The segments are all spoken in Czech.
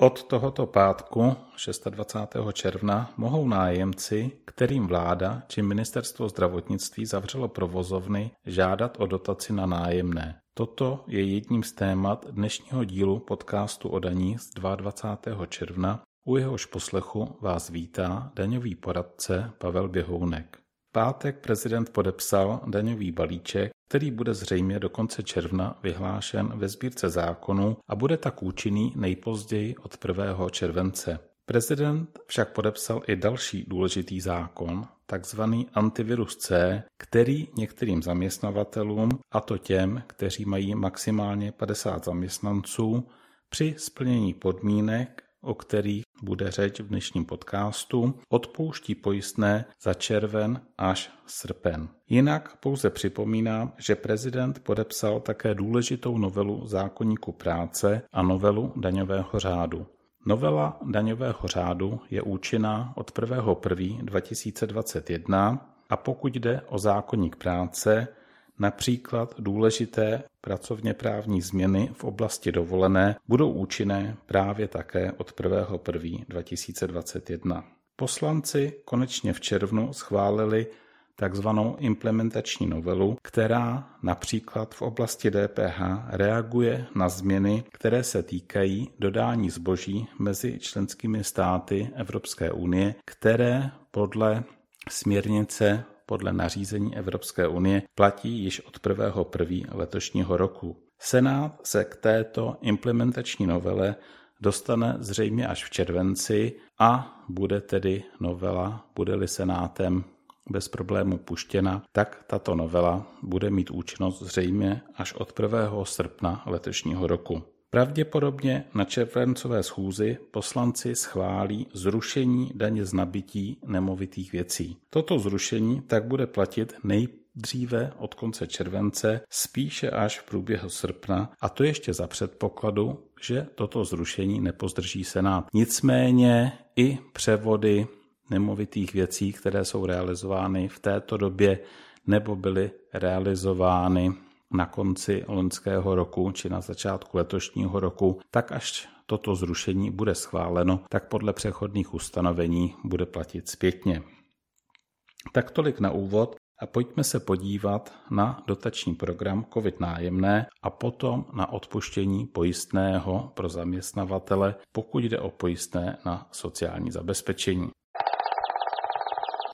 Od tohoto pátku 26. června mohou nájemci, kterým vláda či ministerstvo zdravotnictví zavřelo provozovny, žádat o dotaci na nájemné. Toto je jedním z témat dnešního dílu podcastu o daních z 22. června, u jehož poslechu vás vítá daňový poradce Pavel Běhounek pátek prezident podepsal daňový balíček, který bude zřejmě do konce června vyhlášen ve sbírce zákonů a bude tak účinný nejpozději od 1. července. Prezident však podepsal i další důležitý zákon, takzvaný antivirus C, který některým zaměstnavatelům, a to těm, kteří mají maximálně 50 zaměstnanců, při splnění podmínek o kterých bude řeč v dnešním podcastu, odpouští pojistné za červen až srpen. Jinak pouze připomínám, že prezident podepsal také důležitou novelu zákonníku práce a novelu daňového řádu. Novela daňového řádu je účinná od 1.1.2021 2021 a pokud jde o zákonník práce, Například důležité pracovně právní změny v oblasti dovolené budou účinné právě také od 1.1.2021. 2021. Poslanci konečně v červnu schválili takzvanou implementační novelu, která například v oblasti DPH reaguje na změny, které se týkají dodání zboží mezi členskými státy Evropské unie, které podle směrnice podle nařízení Evropské unie platí již od 1.1. letošního roku. Senát se k této implementační novele dostane zřejmě až v červenci a bude tedy novela, bude-li Senátem bez problému puštěna, tak tato novela bude mít účinnost zřejmě až od 1. srpna letošního roku. Pravděpodobně na červencové schůzi poslanci schválí zrušení daně z nabití nemovitých věcí. Toto zrušení tak bude platit nejdříve od konce července, spíše až v průběhu srpna, a to ještě za předpokladu, že toto zrušení nepozdrží Senát. Nicméně i převody nemovitých věcí, které jsou realizovány v této době nebo byly realizovány na konci loňského roku či na začátku letošního roku, tak až toto zrušení bude schváleno, tak podle přechodných ustanovení bude platit zpětně. Tak tolik na úvod a pojďme se podívat na dotační program COVID nájemné a potom na odpuštění pojistného pro zaměstnavatele, pokud jde o pojistné na sociální zabezpečení.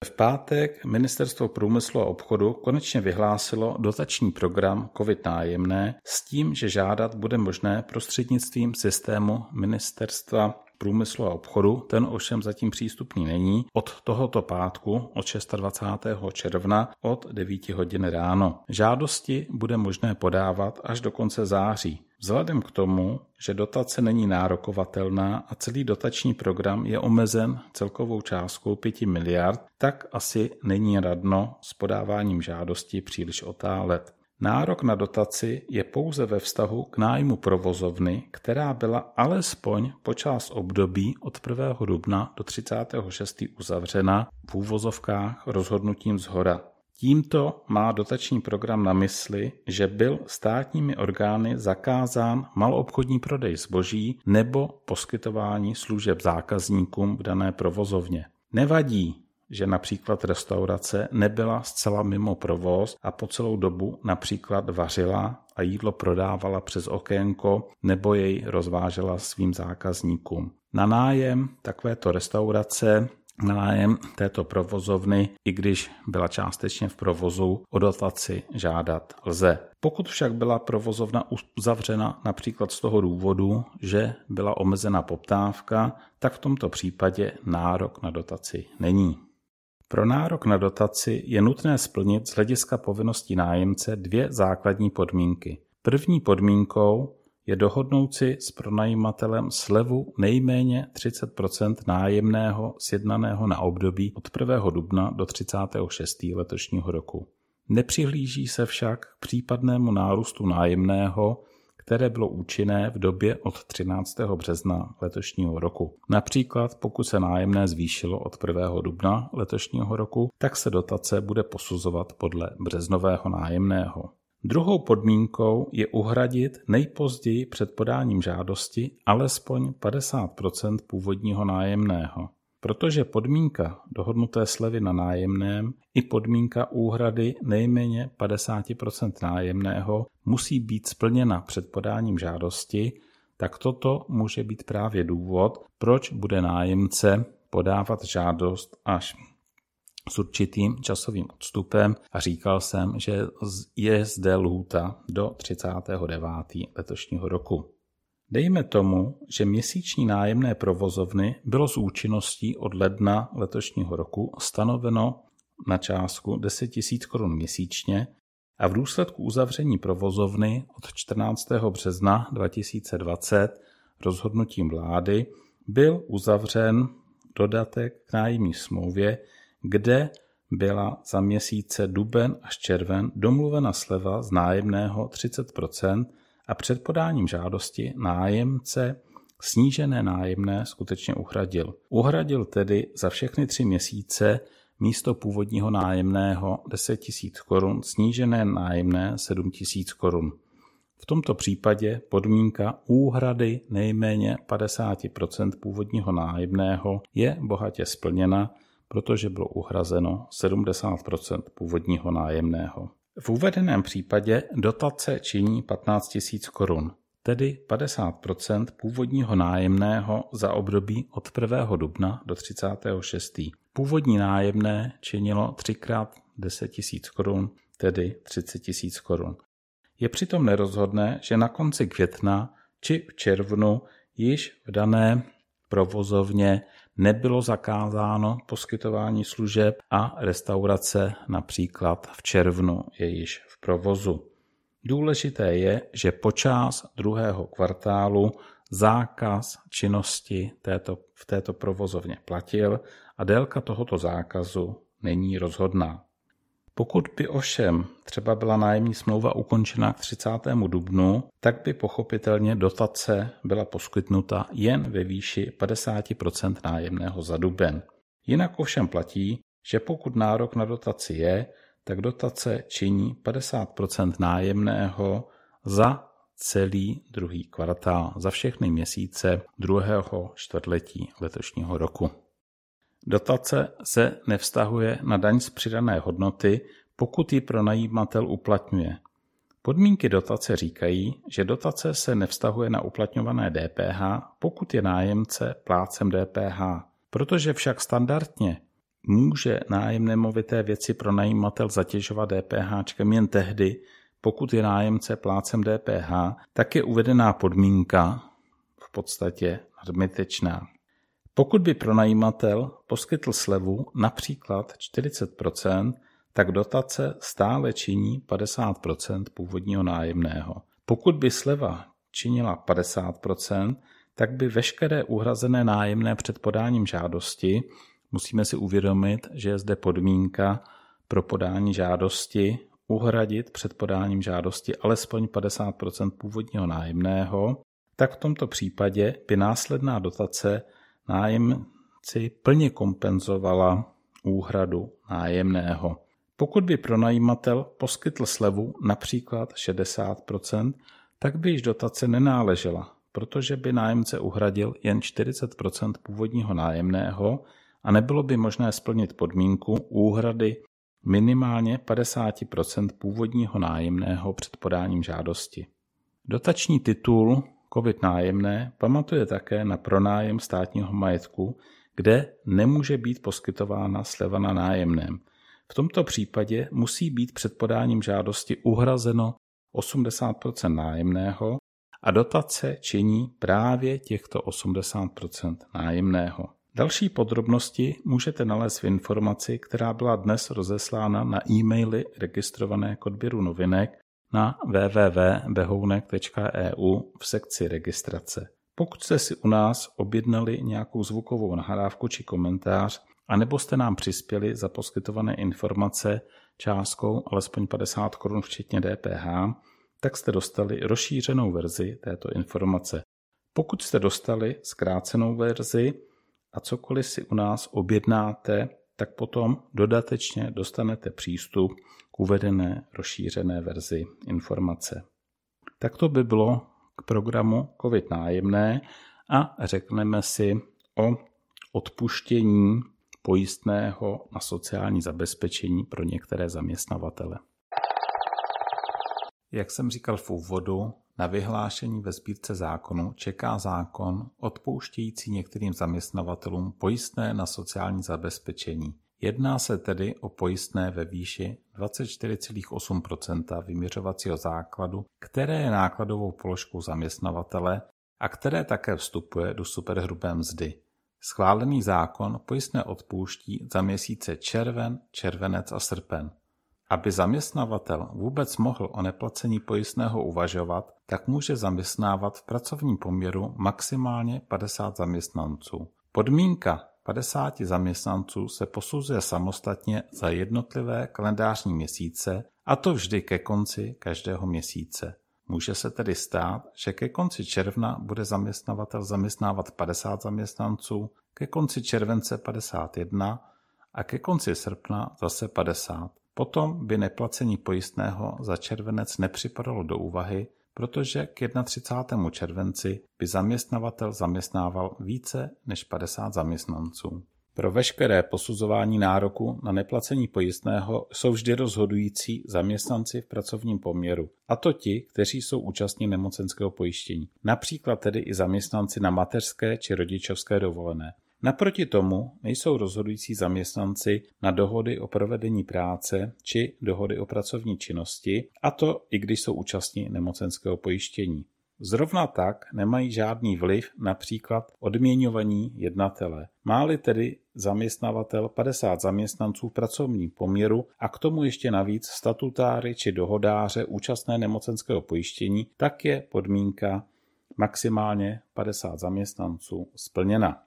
V pátek Ministerstvo průmyslu a obchodu konečně vyhlásilo dotační program COVID nájemné s tím, že žádat bude možné prostřednictvím systému Ministerstva průmyslu a obchodu, ten ovšem zatím přístupný není, od tohoto pátku, od 26. června od 9 hodin ráno. Žádosti bude možné podávat až do konce září. Vzhledem k tomu, že dotace není nárokovatelná a celý dotační program je omezen celkovou částkou 5 miliard, tak asi není radno s podáváním žádosti příliš otálet. Nárok na dotaci je pouze ve vztahu k nájmu provozovny, která byla alespoň po část období od 1. dubna do 36. uzavřena v úvozovkách rozhodnutím z hora. Tímto má dotační program na mysli, že byl státními orgány zakázán maloobchodní prodej zboží nebo poskytování služeb zákazníkům v dané provozovně. Nevadí, že například restaurace nebyla zcela mimo provoz a po celou dobu například vařila a jídlo prodávala přes okénko nebo jej rozvážela svým zákazníkům. Na nájem takovéto restaurace na nájem této provozovny, i když byla částečně v provozu, o dotaci žádat lze. Pokud však byla provozovna uzavřena například z toho důvodu, že byla omezena poptávka, tak v tomto případě nárok na dotaci není. Pro nárok na dotaci je nutné splnit z hlediska povinností nájemce dvě základní podmínky. První podmínkou je dohodnout si s pronajímatelem slevu nejméně 30% nájemného sjednaného na období od 1. dubna do 36. letošního roku. Nepřihlíží se však k případnému nárůstu nájemného které bylo účinné v době od 13. března letošního roku. Například pokud se nájemné zvýšilo od 1. dubna letošního roku, tak se dotace bude posuzovat podle březnového nájemného. Druhou podmínkou je uhradit nejpozději před podáním žádosti alespoň 50% původního nájemného. Protože podmínka dohodnuté slevy na nájemném i podmínka úhrady nejméně 50% nájemného musí být splněna před podáním žádosti, tak toto může být právě důvod, proč bude nájemce podávat žádost až s určitým časovým odstupem a říkal jsem, že je zde lhůta do 39. letošního roku. Dejme tomu, že měsíční nájemné provozovny bylo s účinností od ledna letošního roku stanoveno na částku 10 000 korun měsíčně a v důsledku uzavření provozovny od 14. března 2020 rozhodnutím vlády byl uzavřen dodatek k nájemní smlouvě, kde byla za měsíce duben až červen domluvena sleva z nájemného 30 a před podáním žádosti nájemce snížené nájemné skutečně uhradil. Uhradil tedy za všechny tři měsíce místo původního nájemného 10 000 korun snížené nájemné 7 000 korun. V tomto případě podmínka úhrady nejméně 50% původního nájemného je bohatě splněna, protože bylo uhrazeno 70% původního nájemného. V uvedeném případě dotace činí 15 000 korun, tedy 50% původního nájemného za období od 1. dubna do 36. Původní nájemné činilo 3 x 10 000 korun, tedy 30 000 korun. Je přitom nerozhodné, že na konci května či v červnu již v dané provozovně nebylo zakázáno poskytování služeb a restaurace například v červnu je již v provozu. Důležité je, že počas druhého kvartálu zákaz činnosti této, v této provozovně platil a délka tohoto zákazu není rozhodná. Pokud by ovšem třeba byla nájemní smlouva ukončena k 30. dubnu, tak by pochopitelně dotace byla poskytnuta jen ve výši 50% nájemného za duben. Jinak ovšem platí, že pokud nárok na dotaci je, tak dotace činí 50% nájemného za celý druhý kvartál, za všechny měsíce druhého čtvrtletí letošního roku. Dotace se nevztahuje na daň z přidané hodnoty, pokud ji pronajímatel uplatňuje. Podmínky dotace říkají, že dotace se nevztahuje na uplatňované DPH, pokud je nájemce plácem DPH. Protože však standardně může nájem nemovité věci pronajímatel zatěžovat DPH jen tehdy, pokud je nájemce plácem DPH, tak je uvedená podmínka v podstatě nadbytečná. Pokud by pronajímatel poskytl slevu například 40% tak dotace stále činí 50% původního nájemného. Pokud by sleva činila 50% tak by veškeré uhrazené nájemné před podáním žádosti, musíme si uvědomit, že je zde podmínka pro podání žádosti uhradit před podáním žádosti alespoň 50% původního nájemného, tak v tomto případě by následná dotace nájemci plně kompenzovala úhradu nájemného. Pokud by pronajímatel poskytl slevu například 60%, tak by již dotace nenáležela, protože by nájemce uhradil jen 40% původního nájemného a nebylo by možné splnit podmínku úhrady minimálně 50% původního nájemného před podáním žádosti. Dotační titul COVID nájemné pamatuje také na pronájem státního majetku, kde nemůže být poskytována sleva na nájemném. V tomto případě musí být před podáním žádosti uhrazeno 80% nájemného a dotace činí právě těchto 80% nájemného. Další podrobnosti můžete nalézt v informaci, která byla dnes rozeslána na e-maily registrované k odběru novinek na www.behounek.eu v sekci registrace. Pokud jste si u nás objednali nějakou zvukovou nahrávku či komentář, anebo jste nám přispěli za poskytované informace částkou alespoň 50 korun včetně DPH, tak jste dostali rozšířenou verzi této informace. Pokud jste dostali zkrácenou verzi a cokoliv si u nás objednáte tak potom dodatečně dostanete přístup k uvedené rozšířené verzi informace. Tak to by bylo k programu COVID nájemné a řekneme si o odpuštění pojistného na sociální zabezpečení pro některé zaměstnavatele. Jak jsem říkal v úvodu, na vyhlášení ve sbírce zákonu čeká zákon odpouštějící některým zaměstnavatelům pojistné na sociální zabezpečení. Jedná se tedy o pojistné ve výši 24,8% vyměřovacího základu, které je nákladovou položkou zaměstnavatele a které také vstupuje do superhrubé mzdy. Schválený zákon pojistné odpouští za měsíce červen, červenec a srpen. Aby zaměstnavatel vůbec mohl o neplacení pojistného uvažovat, tak může zaměstnávat v pracovním poměru maximálně 50 zaměstnanců. Podmínka 50 zaměstnanců se posuzuje samostatně za jednotlivé kalendářní měsíce, a to vždy ke konci každého měsíce. Může se tedy stát, že ke konci června bude zaměstnavatel zaměstnávat 50 zaměstnanců, ke konci července 51 a ke konci srpna zase 50. Potom by neplacení pojistného za červenec nepřipadalo do úvahy, protože k 31. červenci by zaměstnavatel zaměstnával více než 50 zaměstnanců. Pro veškeré posuzování nároku na neplacení pojistného jsou vždy rozhodující zaměstnanci v pracovním poměru, a to ti, kteří jsou účastní nemocenského pojištění, například tedy i zaměstnanci na mateřské či rodičovské dovolené. Naproti tomu nejsou rozhodující zaměstnanci na dohody o provedení práce či dohody o pracovní činnosti, a to i když jsou účastní nemocenského pojištění. Zrovna tak nemají žádný vliv například odměňovaní jednatele. Máli tedy zaměstnavatel 50 zaměstnanců v pracovním poměru a k tomu ještě navíc statutáry či dohodáře účastné nemocenského pojištění, tak je podmínka maximálně 50 zaměstnanců splněna.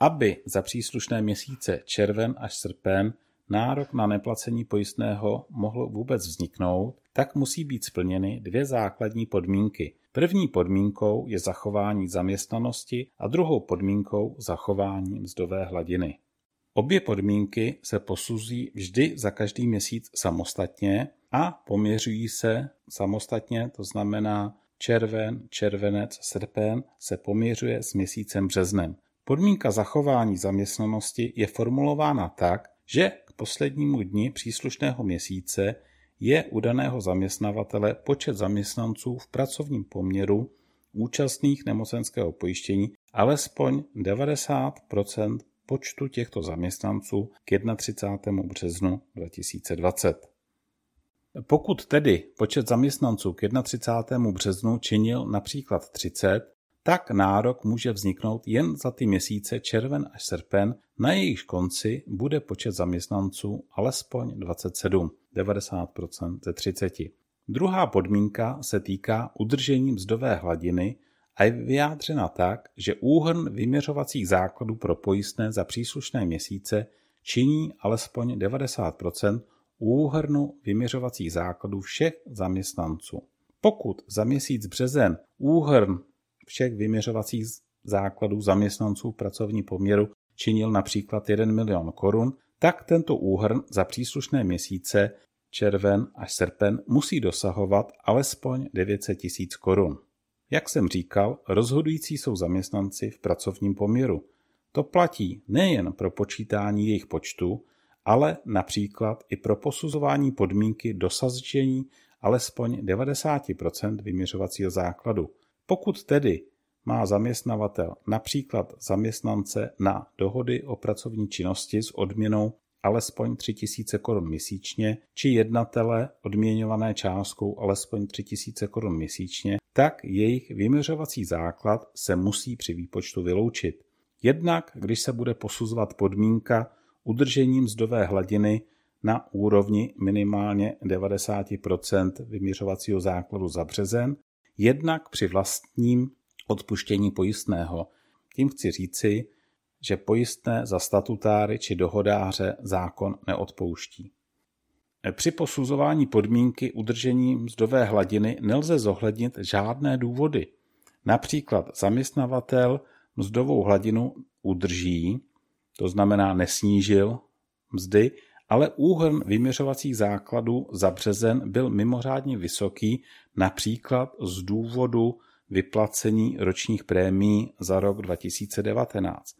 Aby za příslušné měsíce červen až srpen nárok na neplacení pojistného mohl vůbec vzniknout, tak musí být splněny dvě základní podmínky. První podmínkou je zachování zaměstnanosti a druhou podmínkou zachování mzdové hladiny. Obě podmínky se posuzují vždy za každý měsíc samostatně a poměřují se samostatně, to znamená červen, červenec, srpen se poměřuje s měsícem březnem. Podmínka zachování zaměstnanosti je formulována tak, že k poslednímu dni příslušného měsíce je u daného zaměstnavatele počet zaměstnanců v pracovním poměru účastných nemocenského pojištění alespoň 90% počtu těchto zaměstnanců k 31. březnu 2020. Pokud tedy počet zaměstnanců k 31. březnu činil například 30, tak nárok může vzniknout jen za ty měsíce červen až srpen, na jejich konci bude počet zaměstnanců alespoň 27, 90% ze 30. Druhá podmínka se týká udržení mzdové hladiny a je vyjádřena tak, že úhrn vyměřovacích základů pro pojistné za příslušné měsíce činí alespoň 90% úhrnu vyměřovacích základů všech zaměstnanců. Pokud za měsíc březen úhrn všech vyměřovacích základů zaměstnanců v pracovní poměru činil například 1 milion korun, tak tento úhrn za příslušné měsíce červen až srpen musí dosahovat alespoň 900 tisíc korun. Jak jsem říkal, rozhodující jsou zaměstnanci v pracovním poměru. To platí nejen pro počítání jejich počtu, ale například i pro posuzování podmínky dosažení alespoň 90 vyměřovacího základu. Pokud tedy má zaměstnavatel například zaměstnance na dohody o pracovní činnosti s odměnou alespoň 3000 korun měsíčně, či jednatele odměňované částkou alespoň 3000 korun měsíčně, tak jejich vyměřovací základ se musí při výpočtu vyloučit. Jednak, když se bude posuzovat podmínka udržením mzdové hladiny na úrovni minimálně 90% vyměřovacího základu za březen, jednak při vlastním odpuštění pojistného. Tím chci říci, že pojistné za statutáry či dohodáře zákon neodpouští. Při posuzování podmínky udržení mzdové hladiny nelze zohlednit žádné důvody. Například zaměstnavatel mzdovou hladinu udrží, to znamená nesnížil mzdy, ale úhrn vyměřovacích základů za březen byl mimořádně vysoký, například z důvodu vyplacení ročních prémií za rok 2019.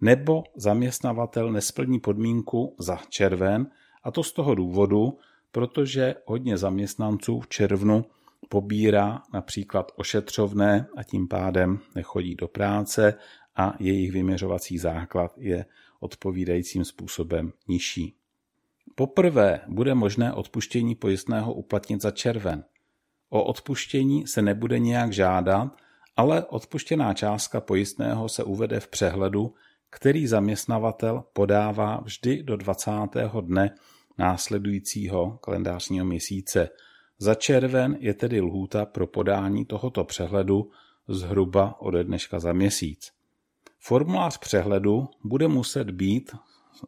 Nebo zaměstnavatel nesplní podmínku za červen, a to z toho důvodu, protože hodně zaměstnanců v červnu pobírá například ošetřovné a tím pádem nechodí do práce a jejich vyměřovací základ je odpovídajícím způsobem nižší. Poprvé bude možné odpuštění pojistného uplatnit za červen. O odpuštění se nebude nějak žádat, ale odpuštěná částka pojistného se uvede v přehledu, který zaměstnavatel podává vždy do 20. dne následujícího kalendářního měsíce. Za červen je tedy lhůta pro podání tohoto přehledu zhruba ode dneška za měsíc. Formulář přehledu bude muset být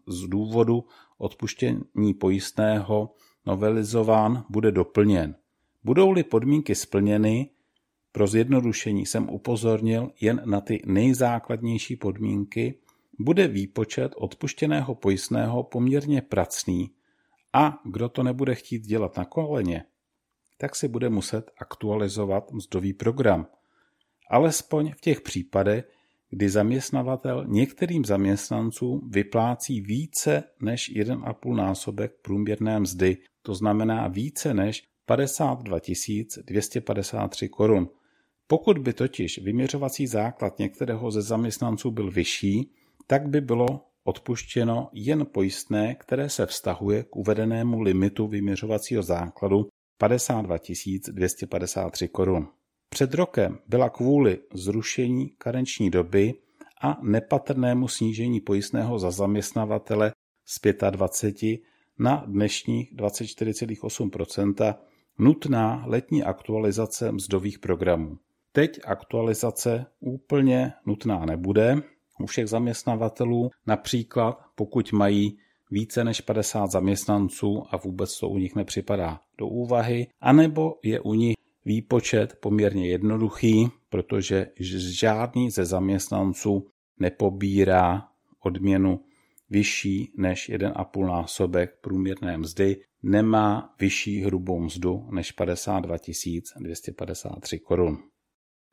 z důvodu odpuštění pojistného novelizován, bude doplněn. Budou-li podmínky splněny, pro zjednodušení jsem upozornil jen na ty nejzákladnější podmínky, bude výpočet odpuštěného pojistného poměrně pracný a kdo to nebude chtít dělat na koleně, tak si bude muset aktualizovat mzdový program. Alespoň v těch případech, kdy zaměstnavatel některým zaměstnancům vyplácí více než 1,5 násobek průměrné mzdy, to znamená více než 52 253 korun. Pokud by totiž vyměřovací základ některého ze zaměstnanců byl vyšší, tak by bylo odpuštěno jen pojistné, které se vztahuje k uvedenému limitu vyměřovacího základu 52 253 korun. Před rokem byla kvůli zrušení karenční doby a nepatrnému snížení pojistného za zaměstnavatele z 25 na dnešních 24,8% nutná letní aktualizace mzdových programů. Teď aktualizace úplně nutná nebude, u všech zaměstnavatelů, například pokud mají více než 50 zaměstnanců a vůbec to u nich nepřipadá do úvahy, anebo je u nich výpočet poměrně jednoduchý, protože žádný ze zaměstnanců nepobírá odměnu vyšší než 1,5 násobek průměrné mzdy, nemá vyšší hrubou mzdu než 52 253 korun.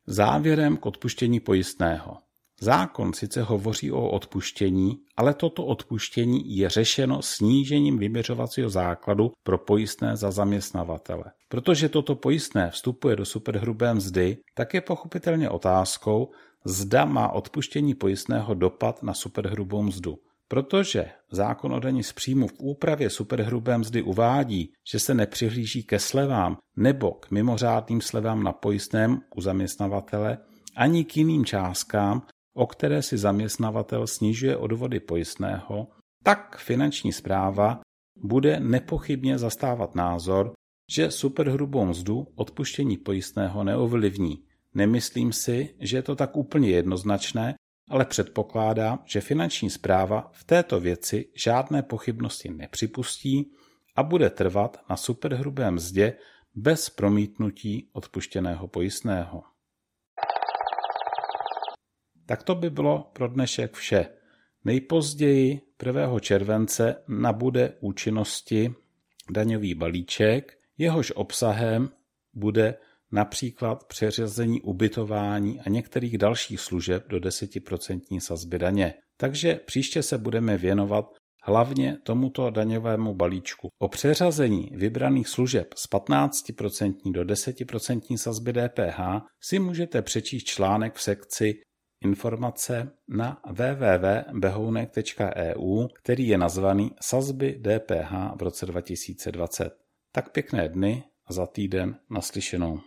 Závěrem k odpuštění pojistného. Zákon sice hovoří o odpuštění, ale toto odpuštění je řešeno snížením vyměřovacího základu pro pojistné za zaměstnavatele. Protože toto pojistné vstupuje do superhrubé mzdy, tak je pochopitelně otázkou, zda má odpuštění pojistného dopad na superhrubou mzdu. Protože zákon o daní z příjmu v úpravě superhrubé mzdy uvádí, že se nepřihlíží ke slevám nebo k mimořádným slevám na pojistném u zaměstnavatele, ani k jiným částkám, o které si zaměstnavatel snižuje odvody pojistného, tak finanční zpráva bude nepochybně zastávat názor, že superhrubou mzdu odpuštění pojistného neovlivní. Nemyslím si, že je to tak úplně jednoznačné, ale předpokládám, že finanční zpráva v této věci žádné pochybnosti nepřipustí a bude trvat na superhrubé mzdě bez promítnutí odpuštěného pojistného. Tak to by bylo pro dnešek vše. Nejpozději 1. července nabude účinnosti daňový balíček, jehož obsahem bude například přeřazení ubytování a některých dalších služeb do 10% sazby daně. Takže příště se budeme věnovat hlavně tomuto daňovému balíčku. O přeřazení vybraných služeb z 15% do 10% sazby DPH si můžete přečíst článek v sekci informace na www.behounek.eu, který je nazvaný Sazby DPH v roce 2020. Tak pěkné dny a za týden naslyšenou.